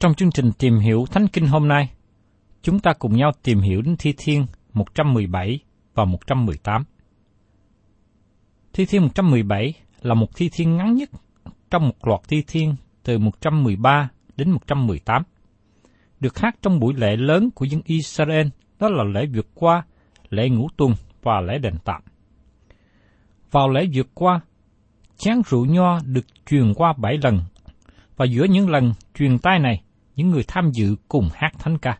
trong chương trình tìm hiểu Thánh Kinh hôm nay, chúng ta cùng nhau tìm hiểu đến Thi Thiên 117 và 118. Thi Thiên 117 là một thi thiên ngắn nhất trong một loạt thi thiên từ 113 đến 118. Được hát trong buổi lễ lớn của dân Israel, đó là lễ vượt qua, lễ ngũ tuần và lễ đền tạm. Vào lễ vượt qua, chén rượu nho được truyền qua bảy lần, và giữa những lần truyền tay này, những người tham dự cùng hát thánh ca.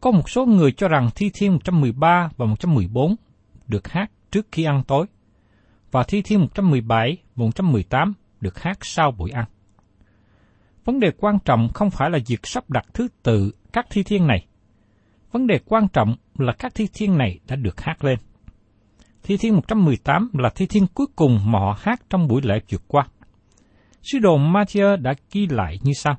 Có một số người cho rằng Thi Thiên 113 và 114 được hát trước khi ăn tối, và Thi Thiên 117 và 118 được hát sau buổi ăn. Vấn đề quan trọng không phải là việc sắp đặt thứ tự các thi thiên này. Vấn đề quan trọng là các thi thiên này đã được hát lên. Thi thiên 118 là thi thiên cuối cùng mà họ hát trong buổi lễ vượt qua. Sứ đồ Matthew đã ghi lại như sau.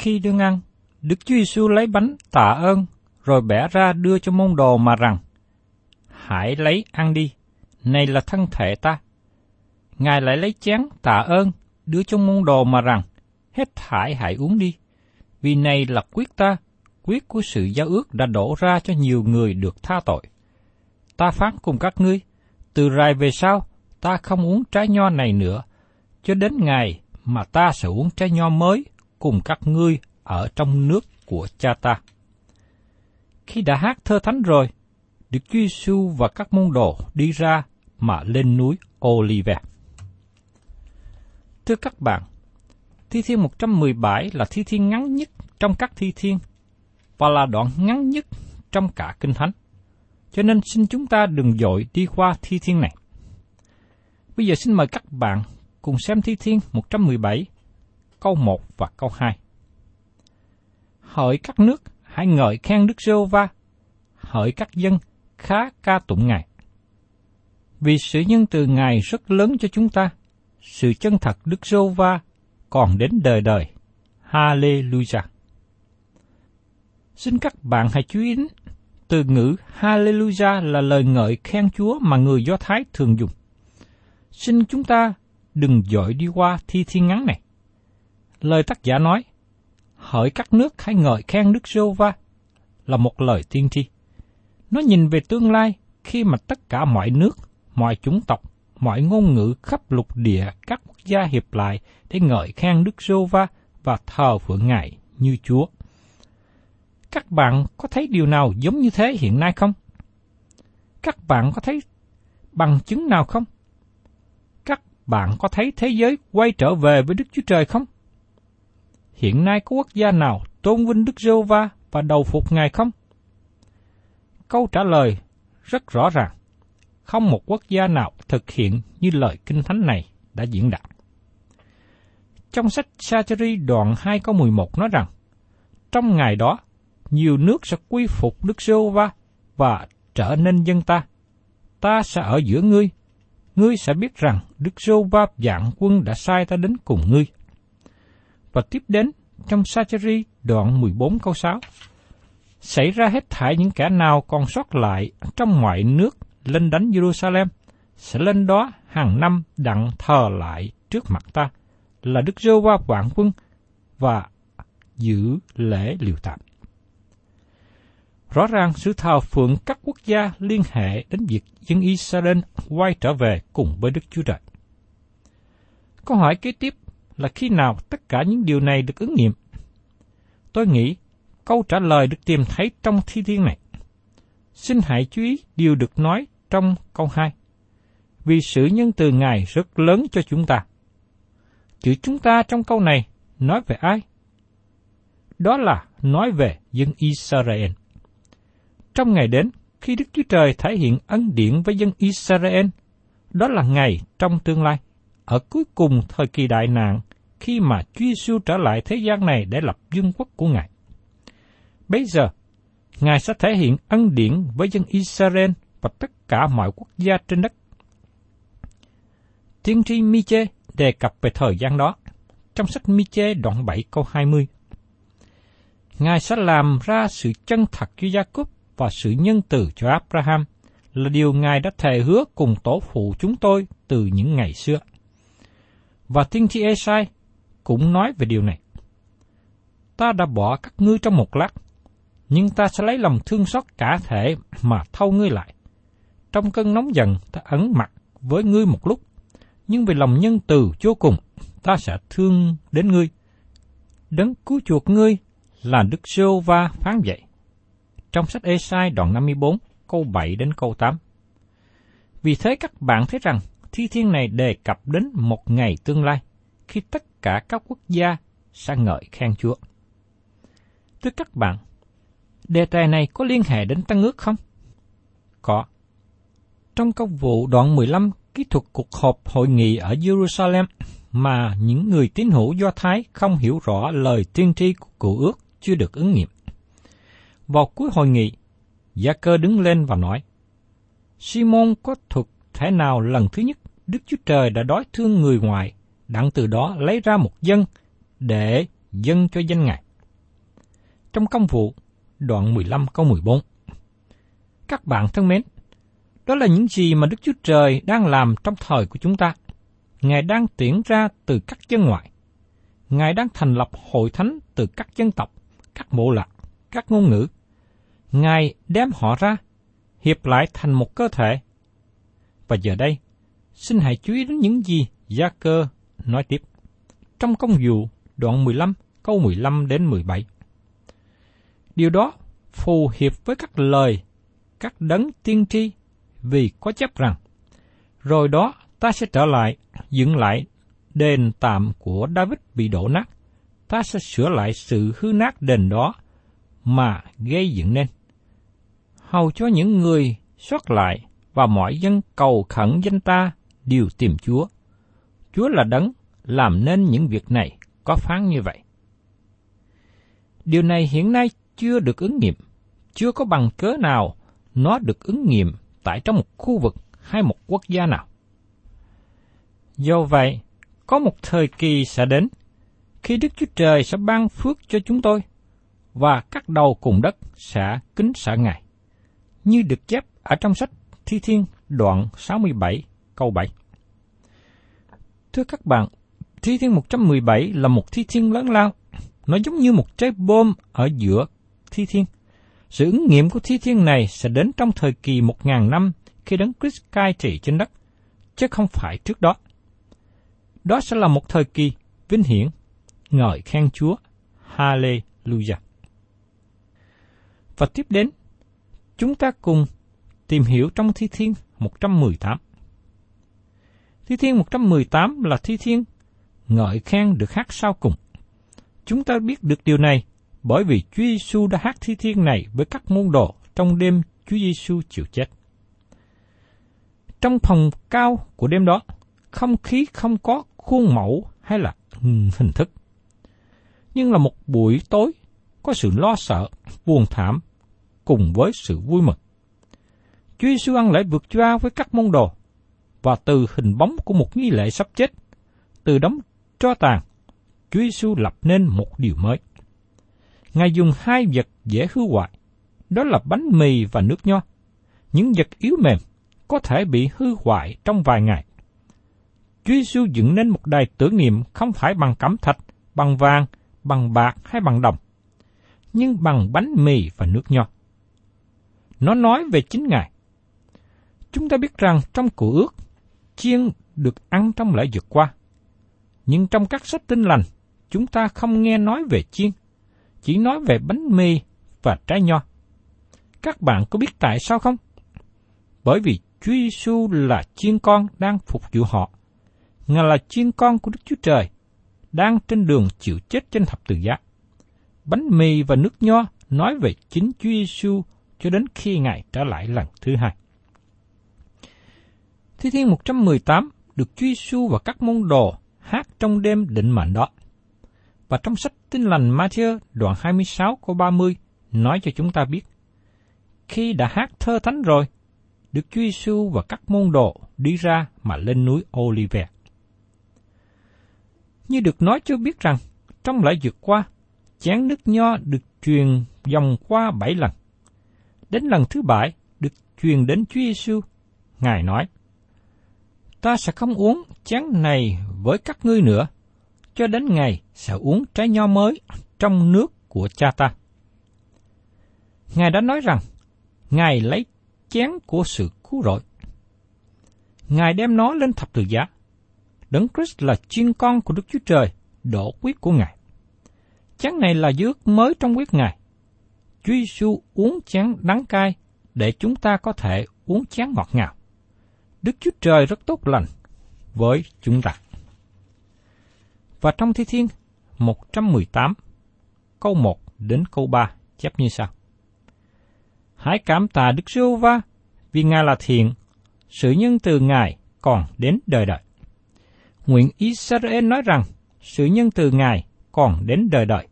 Khi đương ăn, Đức Chúa Giêsu lấy bánh tạ ơn, rồi bẻ ra đưa cho môn đồ mà rằng, Hãy lấy ăn đi, này là thân thể ta. Ngài lại lấy chén tạ ơn, đưa cho môn đồ mà rằng, Hết thải hãy uống đi, vì này là quyết ta, quyết của sự giao ước đã đổ ra cho nhiều người được tha tội. Ta phán cùng các ngươi, từ rày về sau, ta không uống trái nho này nữa, cho đến ngày mà ta sẽ uống trái nho mới cùng các ngươi ở trong nước của cha ta. Khi đã hát thơ thánh rồi, Đức Chúa Giêsu và các môn đồ đi ra mà lên núi Olive. Thưa các bạn, Thi Thiên 117 là thi thiên ngắn nhất trong các thi thiên và là đoạn ngắn nhất trong cả Kinh Thánh. Cho nên xin chúng ta đừng dội đi qua thi thiên này. Bây giờ xin mời các bạn cùng xem thi thiên 117, câu 1 và câu 2. Hỡi các nước, hãy ngợi khen Đức giê va hỡi các dân, khá ca tụng Ngài. Vì sự nhân từ Ngài rất lớn cho chúng ta, sự chân thật Đức giê va còn đến đời đời. Hallelujah. Xin các bạn hãy chú ý đến từ ngữ Hallelujah là lời ngợi khen Chúa mà người Do Thái thường dùng. Xin chúng ta đừng dội đi qua thi thiên ngắn này. Lời tác giả nói, hỡi các nước hãy ngợi khen Đức giê va là một lời tiên tri. Nó nhìn về tương lai khi mà tất cả mọi nước, mọi chủng tộc, mọi ngôn ngữ khắp lục địa các quốc gia hiệp lại để ngợi khen Đức giê Va và thờ phượng Ngài như Chúa. Các bạn có thấy điều nào giống như thế hiện nay không? Các bạn có thấy bằng chứng nào không? Các bạn có thấy thế giới quay trở về với Đức Chúa Trời không? Hiện nay có quốc gia nào tôn vinh Đức giê Va và đầu phục Ngài không? Câu trả lời rất rõ ràng. Không một quốc gia nào thực hiện như lời kinh thánh này đã diễn đạt. Trong sách Sacheri đoạn 2 câu 11 nói rằng, trong ngày đó, nhiều nước sẽ quy phục Đức giê va và trở nên dân ta. Ta sẽ ở giữa ngươi. Ngươi sẽ biết rằng Đức giê va dạng quân đã sai ta đến cùng ngươi. Và tiếp đến trong Sacheri đoạn 14 câu 6. Xảy ra hết thảy những kẻ nào còn sót lại trong ngoại nước lên đánh Jerusalem, sẽ lên đó hàng năm đặng thờ lại trước mặt ta, là Đức giê va vạn quân, và giữ lễ liều tạm. Rõ ràng sự thờ phượng các quốc gia liên hệ đến việc dân Israel quay trở về cùng với Đức Chúa Trời. Câu hỏi kế tiếp là khi nào tất cả những điều này được ứng nghiệm? Tôi nghĩ câu trả lời được tìm thấy trong thi thiên này. Xin hãy chú ý điều được nói trong câu 2. Vì sự nhân từ Ngài rất lớn cho chúng ta. Chữ chúng ta trong câu này nói về ai? Đó là nói về dân Israel. Trong ngày đến, khi Đức Chúa Trời thể hiện ân điển với dân Israel, đó là ngày trong tương lai, ở cuối cùng thời kỳ đại nạn, khi mà Chúa Giêsu trở lại thế gian này để lập vương quốc của Ngài. Bây giờ, Ngài sẽ thể hiện ân điển với dân Israel và tất cả mọi quốc gia trên đất. Tiên tri Miche đề cập về thời gian đó trong sách Miche đoạn 7 câu 20. Ngài sẽ làm ra sự chân thật cho Jacob và sự nhân từ cho Abraham là điều Ngài đã thề hứa cùng tổ phụ chúng tôi từ những ngày xưa. Và tiên tri Esai cũng nói về điều này. Ta đã bỏ các ngươi trong một lát, nhưng ta sẽ lấy lòng thương xót cả thể mà thâu ngươi lại. Trong cơn nóng giận ta ấn mặt với ngươi một lúc, nhưng vì lòng nhân từ vô cùng, ta sẽ thương đến ngươi. Đấng cứu chuộc ngươi là Đức Sô Va phán dạy trong sách Esai đoạn 54, câu 7 đến câu 8. Vì thế các bạn thấy rằng thi thiên này đề cập đến một ngày tương lai, khi tất cả các quốc gia sẽ ngợi khen Chúa. Thưa các bạn, đề tài này có liên hệ đến Tăng ước không? Có. Trong công vụ đoạn 15 kỹ thuật cuộc họp hội nghị ở Jerusalem mà những người tín hữu Do Thái không hiểu rõ lời tiên tri của cựu ước chưa được ứng nghiệm. Vào cuối hội nghị, Gia cơ đứng lên và nói, Simon có thuật thể nào lần thứ nhất Đức Chúa Trời đã đói thương người ngoài, đặng từ đó lấy ra một dân để dân cho danh Ngài. Trong công vụ, đoạn 15 câu 14. Các bạn thân mến, đó là những gì mà Đức Chúa Trời đang làm trong thời của chúng ta. Ngài đang tuyển ra từ các dân ngoại. Ngài đang thành lập hội thánh từ các dân tộc, các bộ lạc, các ngôn ngữ, Ngài đem họ ra, hiệp lại thành một cơ thể. Và giờ đây, xin hãy chú ý đến những gì Gia Cơ nói tiếp. Trong công vụ đoạn 15 câu 15 đến 17. Điều đó phù hiệp với các lời, các đấng tiên tri, vì có chấp rằng, rồi đó ta sẽ trở lại, dựng lại đền tạm của David bị đổ nát, ta sẽ sửa lại sự hư nát đền đó mà gây dựng nên hầu cho những người xuất lại và mọi dân cầu khẩn danh ta đều tìm Chúa. Chúa là đấng làm nên những việc này có phán như vậy. Điều này hiện nay chưa được ứng nghiệm, chưa có bằng cớ nào nó được ứng nghiệm tại trong một khu vực hay một quốc gia nào. Do vậy, có một thời kỳ sẽ đến khi Đức Chúa Trời sẽ ban phước cho chúng tôi và các đầu cùng đất sẽ kính sợ Ngài như được chép ở trong sách Thi Thiên đoạn 67 câu 7. Thưa các bạn, Thi Thiên 117 là một thi thiên lớn lao. Nó giống như một trái bom ở giữa thi thiên. Sự ứng nghiệm của thi thiên này sẽ đến trong thời kỳ một ngàn năm khi đấng Christ cai trị trên đất, chứ không phải trước đó. Đó sẽ là một thời kỳ vinh hiển, ngợi khen Chúa. Hallelujah. Và tiếp đến, chúng ta cùng tìm hiểu trong Thi Thiên 118. Thi Thiên 118 là Thi Thiên ngợi khen được hát sau cùng. Chúng ta biết được điều này bởi vì Chúa Giêsu đã hát Thi Thiên này với các môn đồ trong đêm Chúa Giêsu chịu chết. Trong phòng cao của đêm đó, không khí không có khuôn mẫu hay là hình thức. Nhưng là một buổi tối có sự lo sợ, buồn thảm cùng với sự vui mừng. Chúa Giêsu ăn lễ vượt qua với các môn đồ và từ hình bóng của một nghi lễ sắp chết, từ đống tro tàn, Chúa Giêsu lập nên một điều mới. Ngài dùng hai vật dễ hư hoại, đó là bánh mì và nước nho. Những vật yếu mềm có thể bị hư hoại trong vài ngày. Chúa Giêsu dựng nên một đài tưởng niệm không phải bằng cẩm thạch, bằng vàng, bằng bạc hay bằng đồng, nhưng bằng bánh mì và nước nho. Nó nói về chính Ngài. Chúng ta biết rằng trong cụ ước, chiên được ăn trong lễ vượt qua. Nhưng trong các sách tinh lành, chúng ta không nghe nói về chiên, chỉ nói về bánh mì và trái nho. Các bạn có biết tại sao không? Bởi vì Chúa Giêsu là chiên con đang phục vụ họ. Ngài là chiên con của Đức Chúa Trời, đang trên đường chịu chết trên thập tự giá. Bánh mì và nước nho nói về chính Chúa Giêsu cho đến khi Ngài trở lại lần thứ hai. Thi Thiên 118 được Chúa Giêsu và các môn đồ hát trong đêm định mệnh đó. Và trong sách Tin lành Matthew đoạn 26 câu 30 nói cho chúng ta biết, khi đã hát thơ thánh rồi, Đức Chúa Giêsu và các môn đồ đi ra mà lên núi Olive. Như được nói cho biết rằng, trong lễ vượt qua, chén nước nho được truyền dòng qua bảy lần. Đến lần thứ bảy, được truyền đến Chúa Giêsu. Ngài nói, Ta sẽ không uống chén này với các ngươi nữa, cho đến ngày sẽ uống trái nho mới trong nước của cha ta. Ngài đã nói rằng, Ngài lấy chén của sự cứu rỗi. Ngài đem nó lên thập tự giá. Đấng Christ là chiên con của Đức Chúa Trời, đổ quyết của Ngài. Chén này là dước mới trong quyết Ngài. Chúa Giêsu uống chén đắng cay để chúng ta có thể uống chén ngọt ngào. Đức Chúa Trời rất tốt lành với chúng ta. Và trong Thi Thiên 118, câu 1 đến câu 3 chép như sau. Hãy cảm tạ Đức giêsu va vì Ngài là thiện, sự nhân từ Ngài còn đến đời đời. Nguyện Israel nói rằng, sự nhân từ Ngài còn đến đời đời.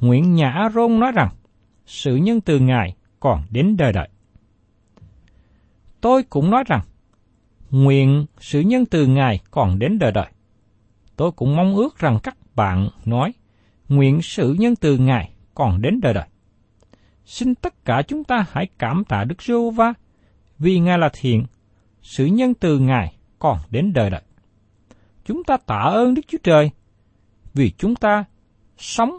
Nguyện nhà A-rôn nói rằng, sự nhân từ Ngài còn đến đời đời. Tôi cũng nói rằng, nguyện sự nhân từ Ngài còn đến đời đời. Tôi cũng mong ước rằng các bạn nói, nguyện sự nhân từ Ngài còn đến đời đời. Xin tất cả chúng ta hãy cảm tạ Đức giê va vì Ngài là thiện, sự nhân từ Ngài còn đến đời đời. Chúng ta tạ ơn Đức Chúa Trời vì chúng ta sống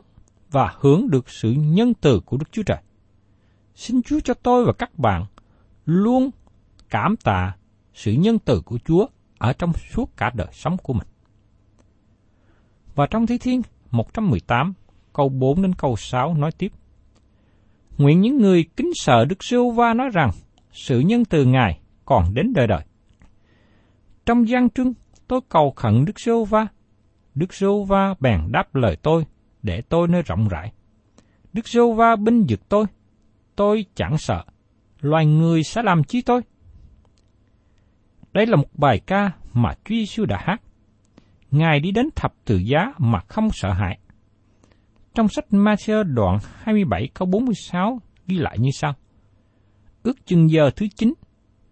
và hưởng được sự nhân từ của Đức Chúa Trời. Xin Chúa cho tôi và các bạn luôn cảm tạ sự nhân từ của Chúa ở trong suốt cả đời sống của mình. Và trong Thi Thiên 118, câu 4 đến câu 6 nói tiếp. Nguyện những người kính sợ Đức Sưu va nói rằng, sự nhân từ Ngài còn đến đời đời. Trong gian trưng, tôi cầu khẩn Đức Sưu va Đức Sưu va bèn đáp lời tôi, để tôi nơi rộng rãi. Đức Sưu va binh vực tôi, tôi chẳng sợ. Loài người sẽ làm chi tôi? Đây là một bài ca mà Chúa Giêsu đã hát. Ngài đi đến thập tự giá mà không sợ hãi. Trong sách Matthew đoạn 27 câu 46 ghi lại như sau. Ước chừng giờ thứ 9,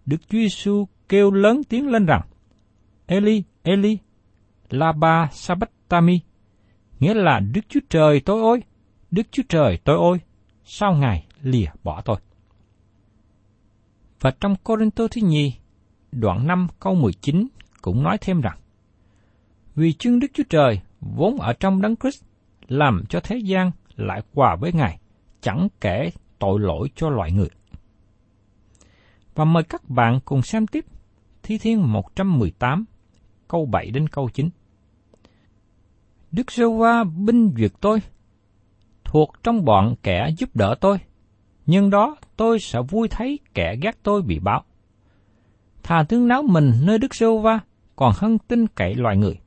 Đức Chúa Giêsu kêu lớn tiếng lên rằng, Eli, Eli, Laba Sabachthani, nghĩa là Đức Chúa Trời tôi ơi, Đức Chúa Trời tôi ơi, sao Ngài lìa bỏ tôi? Và trong Corinto thứ nhì, đoạn 5 câu 19 cũng nói thêm rằng, Vì chương Đức Chúa Trời vốn ở trong đấng Christ làm cho thế gian lại hòa với Ngài, chẳng kể tội lỗi cho loài người. Và mời các bạn cùng xem tiếp Thi Thiên 118, câu 7 đến câu 9. Đức giê va binh duyệt tôi, thuộc trong bọn kẻ giúp đỡ tôi, nhưng đó tôi sẽ vui thấy kẻ ghét tôi bị báo. Thà tương náo mình nơi Đức giê va còn hơn tin cậy loài người.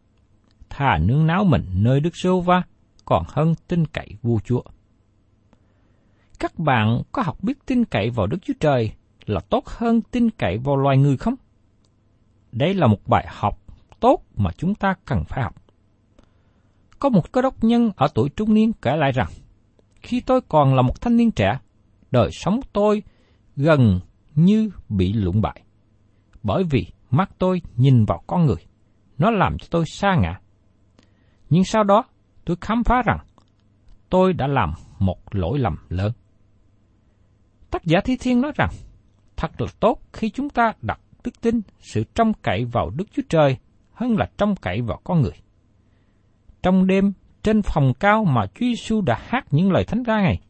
Thà nương náo mình nơi Đức giê va còn hơn tin cậy vua chúa. Các bạn có học biết tin cậy vào Đức Chúa Trời là tốt hơn tin cậy vào loài người không? Đây là một bài học tốt mà chúng ta cần phải học. Có một cơ đốc nhân ở tuổi trung niên kể lại rằng, khi tôi còn là một thanh niên trẻ, đời sống tôi gần như bị lụng bại. Bởi vì mắt tôi nhìn vào con người, nó làm cho tôi xa ngã. Nhưng sau đó, tôi khám phá rằng tôi đã làm một lỗi lầm lớn. Tác giả Thi Thiên nói rằng, thật là tốt khi chúng ta đặt đức tin, sự trông cậy vào Đức Chúa Trời hơn là trông cậy vào con người. Trong đêm, trên phòng cao mà Chúa Giêsu đã hát những lời thánh ca này,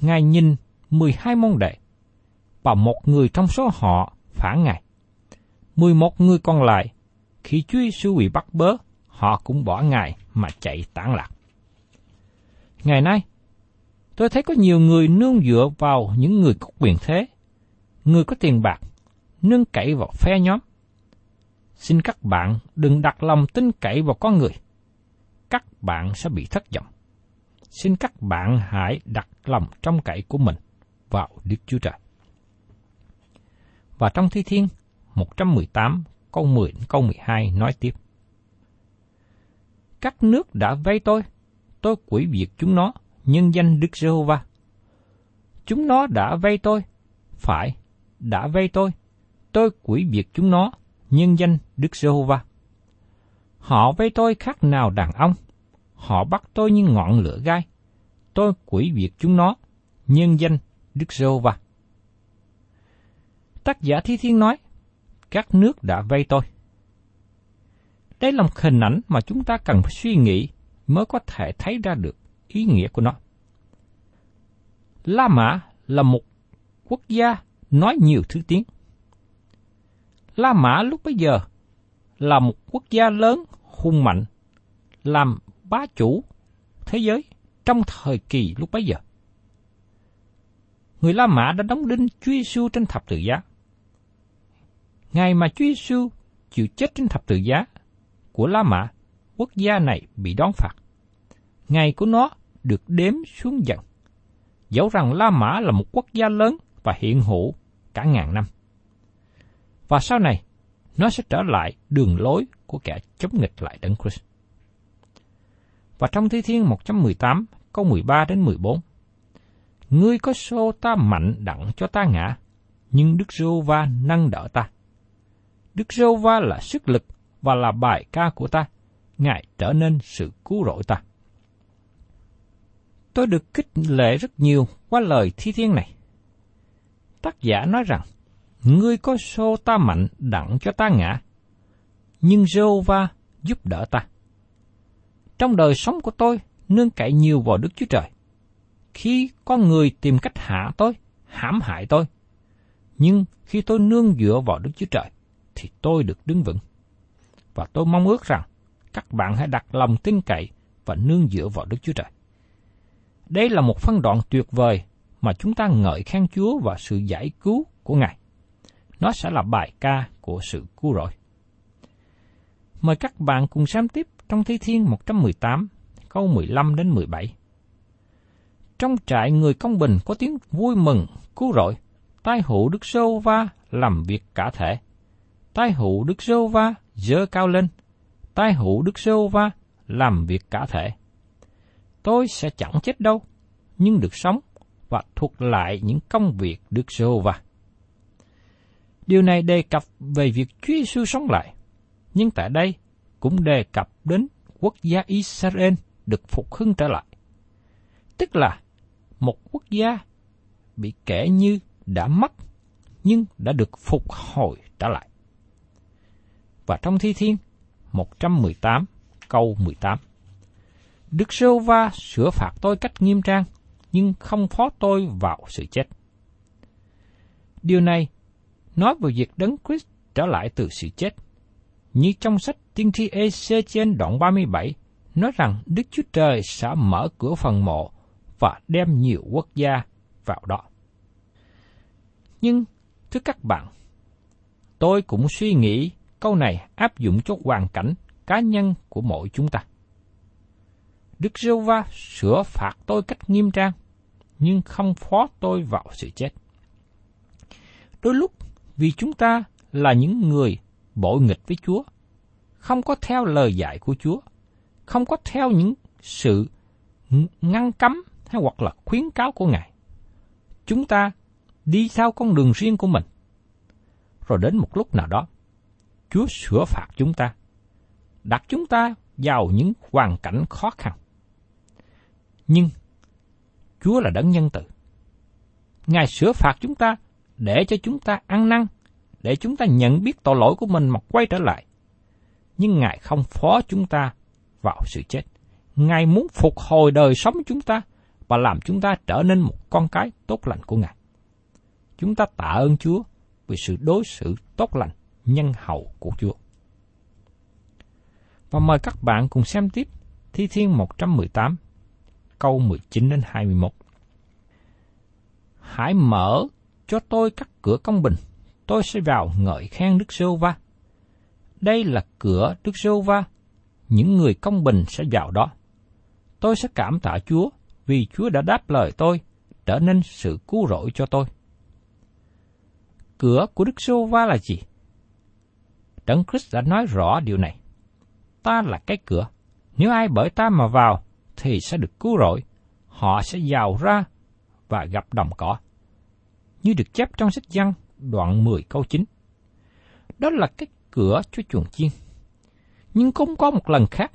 Ngài nhìn 12 môn đệ, và một người trong số họ phản Ngài. 11 người còn lại, khi Chúa Giêsu bị bắt bớ, họ cũng bỏ Ngài mà chạy tản lạc. Ngày nay, tôi thấy có nhiều người nương dựa vào những người có quyền thế, người có tiền bạc, nương cậy vào phe nhóm. Xin các bạn đừng đặt lòng tin cậy vào con người. Các bạn sẽ bị thất vọng. Xin các bạn hãy đặt lòng trong cậy của mình vào Đức Chúa Trời. Và trong Thi Thiên 118 câu 10 câu 12 nói tiếp. Các nước đã vây tôi, tôi quỷ diệt chúng nó, nhân danh Đức Giê-hô-va. Chúng nó đã vây tôi, phải, đã vây tôi, tôi quỷ diệt chúng nó, nhân danh Đức Giê-hô-va. Họ vây tôi khác nào đàn ông, họ bắt tôi như ngọn lửa gai, tôi quỷ diệt chúng nó, nhân danh Đức Giê-hô-va. Tác giả Thi Thiên nói, các nước đã vây tôi. Đây là một hình ảnh mà chúng ta cần phải suy nghĩ mới có thể thấy ra được ý nghĩa của nó. La Mã là một quốc gia nói nhiều thứ tiếng. La Mã lúc bấy giờ là một quốc gia lớn, hùng mạnh, làm bá chủ thế giới trong thời kỳ lúc bấy giờ. Người La Mã đã đóng đinh Chúa Giêsu trên thập tự giá. Ngày mà Chúa Giêsu chịu chết trên thập tự giá của La Mã, quốc gia này bị đón phạt. Ngày của nó được đếm xuống dần. Dẫu rằng La Mã là một quốc gia lớn và hiện hữu cả ngàn năm. Và sau này, nó sẽ trở lại đường lối của kẻ chống nghịch lại Đấng Christ. Và trong Thi Thiên 118, câu 13 đến 14, Ngươi có xô ta mạnh đặng cho ta ngã, nhưng Đức Giô-va nâng đỡ ta. Đức Rô Va là sức lực và là bài ca của ta, Ngài trở nên sự cứu rỗi ta. Tôi được kích lệ rất nhiều qua lời thi thiên này. Tác giả nói rằng, Ngươi có xô ta mạnh đặng cho ta ngã, nhưng Rô Va giúp đỡ ta. Trong đời sống của tôi, nương cậy nhiều vào Đức Chúa Trời. Khi có người tìm cách hạ tôi, hãm hại tôi, nhưng khi tôi nương dựa vào Đức Chúa Trời, thì tôi được đứng vững. Và tôi mong ước rằng các bạn hãy đặt lòng tin cậy và nương dựa vào Đức Chúa Trời. Đây là một phân đoạn tuyệt vời mà chúng ta ngợi khen Chúa và sự giải cứu của Ngài. Nó sẽ là bài ca của sự cứu rỗi. Mời các bạn cùng xem tiếp trong Thi Thiên 118, câu 15 đến 17. Trong trại người công bình có tiếng vui mừng, cứu rỗi, tai hữu Đức Sô Va làm việc cả thể. Tai hữu Đức Sô Va dơ cao lên, tai hữu Đức Sô Va làm việc cả thể. Tôi sẽ chẳng chết đâu, nhưng được sống và thuộc lại những công việc Đức Sô Va. Điều này đề cập về việc Chúa Giêsu sống lại, nhưng tại đây cũng đề cập đến quốc gia Israel được phục hưng trở lại. Tức là một quốc gia bị kể như đã mất nhưng đã được phục hồi trở lại. Và trong Thi Thiên 118 câu 18 Đức sơ Va sửa phạt tôi cách nghiêm trang, nhưng không phó tôi vào sự chết. Điều này nói về việc đấng Christ trở lại từ sự chết. Như trong sách tiên tri EC trên đoạn 37 nói rằng Đức Chúa Trời sẽ mở cửa phần mộ và đem nhiều quốc gia vào đó. Nhưng, thưa các bạn, tôi cũng suy nghĩ câu này áp dụng cho hoàn cảnh cá nhân của mỗi chúng ta. Đức giê va sửa phạt tôi cách nghiêm trang, nhưng không phó tôi vào sự chết. Đôi lúc, vì chúng ta là những người bội nghịch với Chúa, không có theo lời dạy của Chúa, không có theo những sự ngăn cấm hay hoặc là khuyến cáo của Ngài. Chúng ta đi theo con đường riêng của mình. Rồi đến một lúc nào đó, Chúa sửa phạt chúng ta, đặt chúng ta vào những hoàn cảnh khó khăn. Nhưng Chúa là đấng nhân từ. Ngài sửa phạt chúng ta để cho chúng ta ăn năn, để chúng ta nhận biết tội lỗi của mình mà quay trở lại. Nhưng Ngài không phó chúng ta vào sự chết. Ngài muốn phục hồi đời sống chúng ta và làm chúng ta trở nên một con cái tốt lành của Ngài. Chúng ta tạ ơn Chúa vì sự đối xử tốt lành, nhân hậu của Chúa. Và mời các bạn cùng xem tiếp Thi Thiên 118, câu 19 đến 21. Hãy mở cho tôi các cửa công bình, tôi sẽ vào ngợi khen Đức Sô Va. Đây là cửa Đức Sô Va, những người công bình sẽ vào đó. Tôi sẽ cảm tạ Chúa vì Chúa đã đáp lời tôi, trở nên sự cứu rỗi cho tôi. Cửa của Đức Sô Va là gì? Đấng Christ đã nói rõ điều này. Ta là cái cửa. Nếu ai bởi ta mà vào, thì sẽ được cứu rỗi. Họ sẽ giàu ra và gặp đồng cỏ. Như được chép trong sách văn đoạn 10 câu 9. Đó là cái cửa cho chuồng chiên. Nhưng cũng có một lần khác,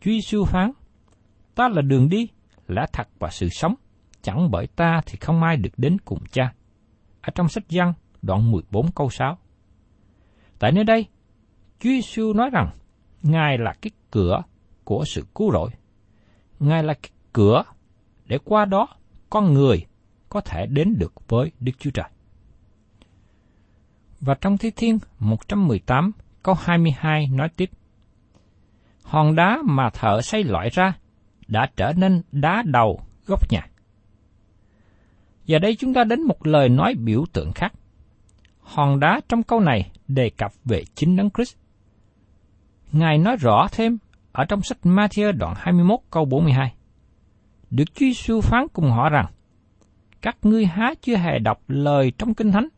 Chúa Giêsu phán, ta là đường đi, lẽ thật và sự sống, chẳng bởi ta thì không ai được đến cùng cha. Ở trong sách văn đoạn 14 câu 6. Tại nơi đây, Chúa Giêsu nói rằng, Ngài là cái cửa của sự cứu rỗi. Ngài là cái cửa để qua đó con người có thể đến được với Đức Chúa Trời. Và trong Thi Thiên 118 câu 22 nói tiếp. Hòn đá mà thợ xây loại ra đã trở nên đá đầu góc nhà. Và đây chúng ta đến một lời nói biểu tượng khác. Hòn đá trong câu này đề cập về chính Đấng Christ. Ngài nói rõ thêm ở trong sách Matthew đoạn 21 câu 42. Được Chúa Giêsu phán cùng họ rằng, các ngươi há chưa hề đọc lời trong Kinh Thánh,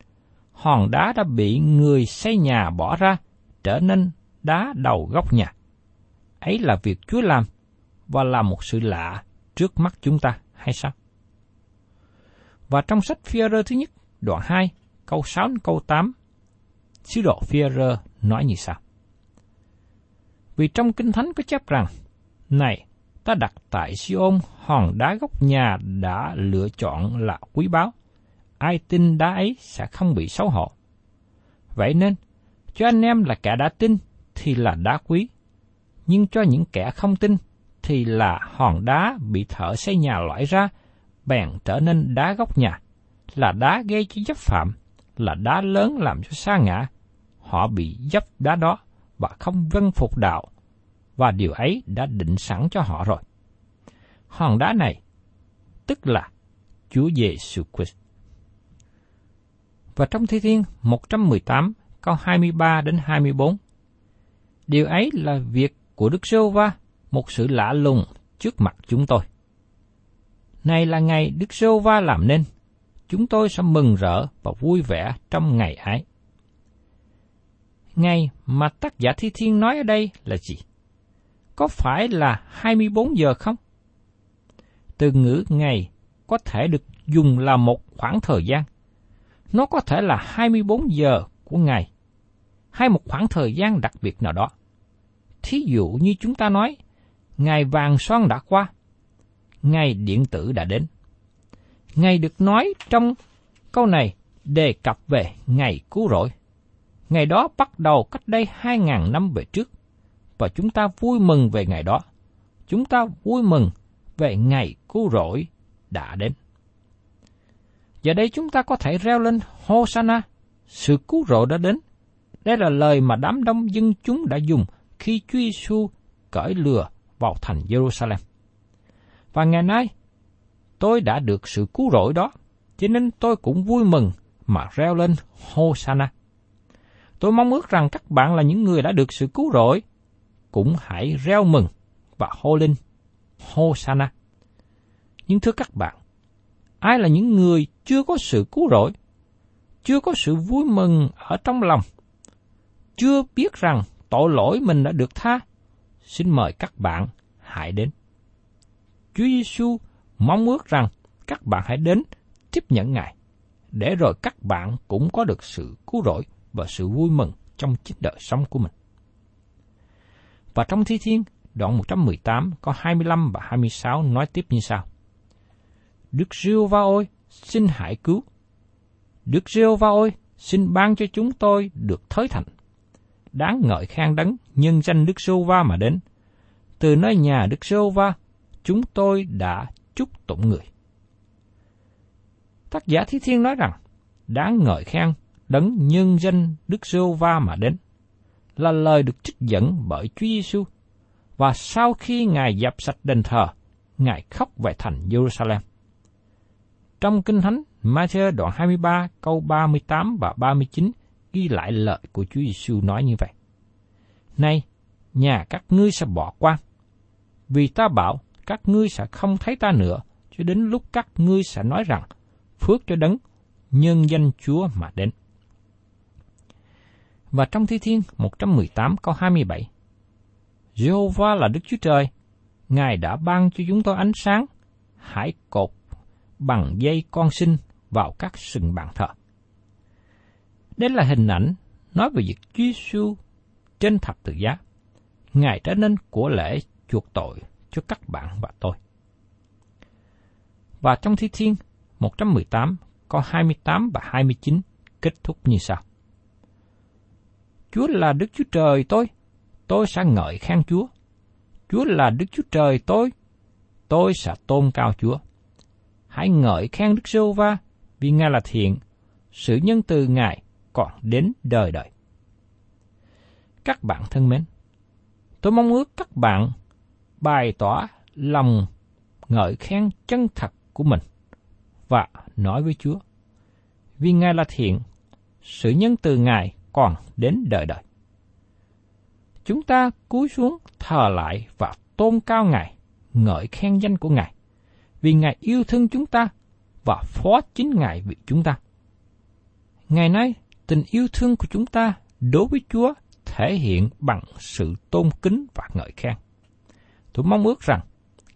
hòn đá đã bị người xây nhà bỏ ra, trở nên đá đầu góc nhà. Ấy là việc Chúa làm, và là một sự lạ trước mắt chúng ta, hay sao? Và trong sách phi thứ nhất, đoạn 2, câu 6 câu 8, sứ đồ phi nói như sau. Vì trong Kinh Thánh có chép rằng, Này, ta đặt tại Siôn hòn đá gốc nhà đã lựa chọn là quý báu. Ai tin đá ấy sẽ không bị xấu hổ. Vậy nên, cho anh em là kẻ đã tin thì là đá quý. Nhưng cho những kẻ không tin thì là hòn đá bị thợ xây nhà loại ra, bèn trở nên đá gốc nhà, là đá gây cho dấp phạm, là đá lớn làm cho xa ngã. Họ bị dấp đá đó và không vâng phục đạo, và điều ấy đã định sẵn cho họ rồi. Hòn đá này, tức là Chúa Giêsu Christ. Và trong Thi Thiên 118 câu 23 đến 24, điều ấy là việc của Đức Sô Va, một sự lạ lùng trước mặt chúng tôi. Này là ngày Đức Sô Va làm nên, chúng tôi sẽ mừng rỡ và vui vẻ trong ngày ấy. Ngày mà tác giả Thi Thiên nói ở đây là gì? Có phải là 24 giờ không? Từ ngữ ngày có thể được dùng là một khoảng thời gian. Nó có thể là 24 giờ của ngày, hay một khoảng thời gian đặc biệt nào đó. Thí dụ như chúng ta nói, ngày vàng son đã qua, ngày điện tử đã đến. Ngày được nói trong câu này đề cập về ngày cứu rỗi. Ngày đó bắt đầu cách đây hai ngàn năm về trước, và chúng ta vui mừng về ngày đó. Chúng ta vui mừng về ngày cứu rỗi đã đến. Giờ đây chúng ta có thể reo lên Hosanna, sự cứu rỗi đã đến. Đây là lời mà đám đông dân chúng đã dùng khi Chúa Giêsu cởi lừa vào thành Jerusalem. Và ngày nay, tôi đã được sự cứu rỗi đó, cho nên tôi cũng vui mừng mà reo lên Hosanna. Tôi mong ước rằng các bạn là những người đã được sự cứu rỗi, cũng hãy reo mừng và hô linh, hô sana. Nhưng thưa các bạn, ai là những người chưa có sự cứu rỗi, chưa có sự vui mừng ở trong lòng, chưa biết rằng tội lỗi mình đã được tha, xin mời các bạn hãy đến. Chúa Giêsu mong ước rằng các bạn hãy đến tiếp nhận Ngài, để rồi các bạn cũng có được sự cứu rỗi và sự vui mừng trong chính đời sống của mình. Và trong Thi Thiên, đoạn 118 có 25 và 26 nói tiếp như sau. Đức Rêu Va ôi, xin hãy cứu. Đức Rêu Va ôi, xin ban cho chúng tôi được thới thành. Đáng ngợi khen đấng nhân danh Đức Rêu Va mà đến. Từ nơi nhà Đức Rêu Va, chúng tôi đã chúc tụng người. Tác giả Thi Thiên nói rằng, đáng ngợi khen đấng nhân danh Đức giê Va mà đến, là lời được trích dẫn bởi Chúa Giêsu. Và sau khi Ngài dập sạch đền thờ, Ngài khóc về thành Jerusalem. Trong Kinh Thánh, Matthew đoạn 23 câu 38 và 39 ghi lại lời của Chúa Giêsu nói như vậy. Này, nhà các ngươi sẽ bỏ qua vì ta bảo các ngươi sẽ không thấy ta nữa, cho đến lúc các ngươi sẽ nói rằng, phước cho đấng, nhân danh Chúa mà đến. Và trong Thi Thiên 118 câu 27, Jehovah là Đức Chúa Trời, Ngài đã ban cho chúng tôi ánh sáng, hãy cột bằng dây con sinh vào các sừng bàn thờ. Đây là hình ảnh nói về việc Chúa Giêsu trên thập tự giá. Ngài trở nên của lễ chuộc tội cho các bạn và tôi. Và trong Thi Thiên 118 câu 28 và 29 kết thúc như sau. Chúa là Đức Chúa Trời tôi, tôi sẽ ngợi khen Chúa. Chúa là Đức Chúa Trời tôi, tôi sẽ tôn cao Chúa. Hãy ngợi khen Đức Sô Va vì Ngài là thiện, sự nhân từ Ngài còn đến đời đời. Các bạn thân mến, tôi mong ước các bạn bày tỏ lòng ngợi khen chân thật của mình và nói với Chúa. Vì Ngài là thiện, sự nhân từ Ngài còn đến đời đời. Chúng ta cúi xuống thờ lại và tôn cao Ngài, ngợi khen danh của Ngài, vì Ngài yêu thương chúng ta và phó chính Ngài vì chúng ta. Ngày nay, tình yêu thương của chúng ta đối với Chúa thể hiện bằng sự tôn kính và ngợi khen. Tôi mong ước rằng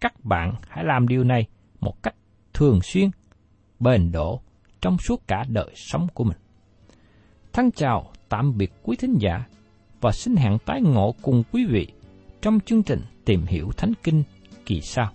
các bạn hãy làm điều này một cách thường xuyên, bền độ trong suốt cả đời sống của mình. Thân chào tạm biệt quý thính giả và xin hẹn tái ngộ cùng quý vị trong chương trình Tìm hiểu Thánh Kinh kỳ sau.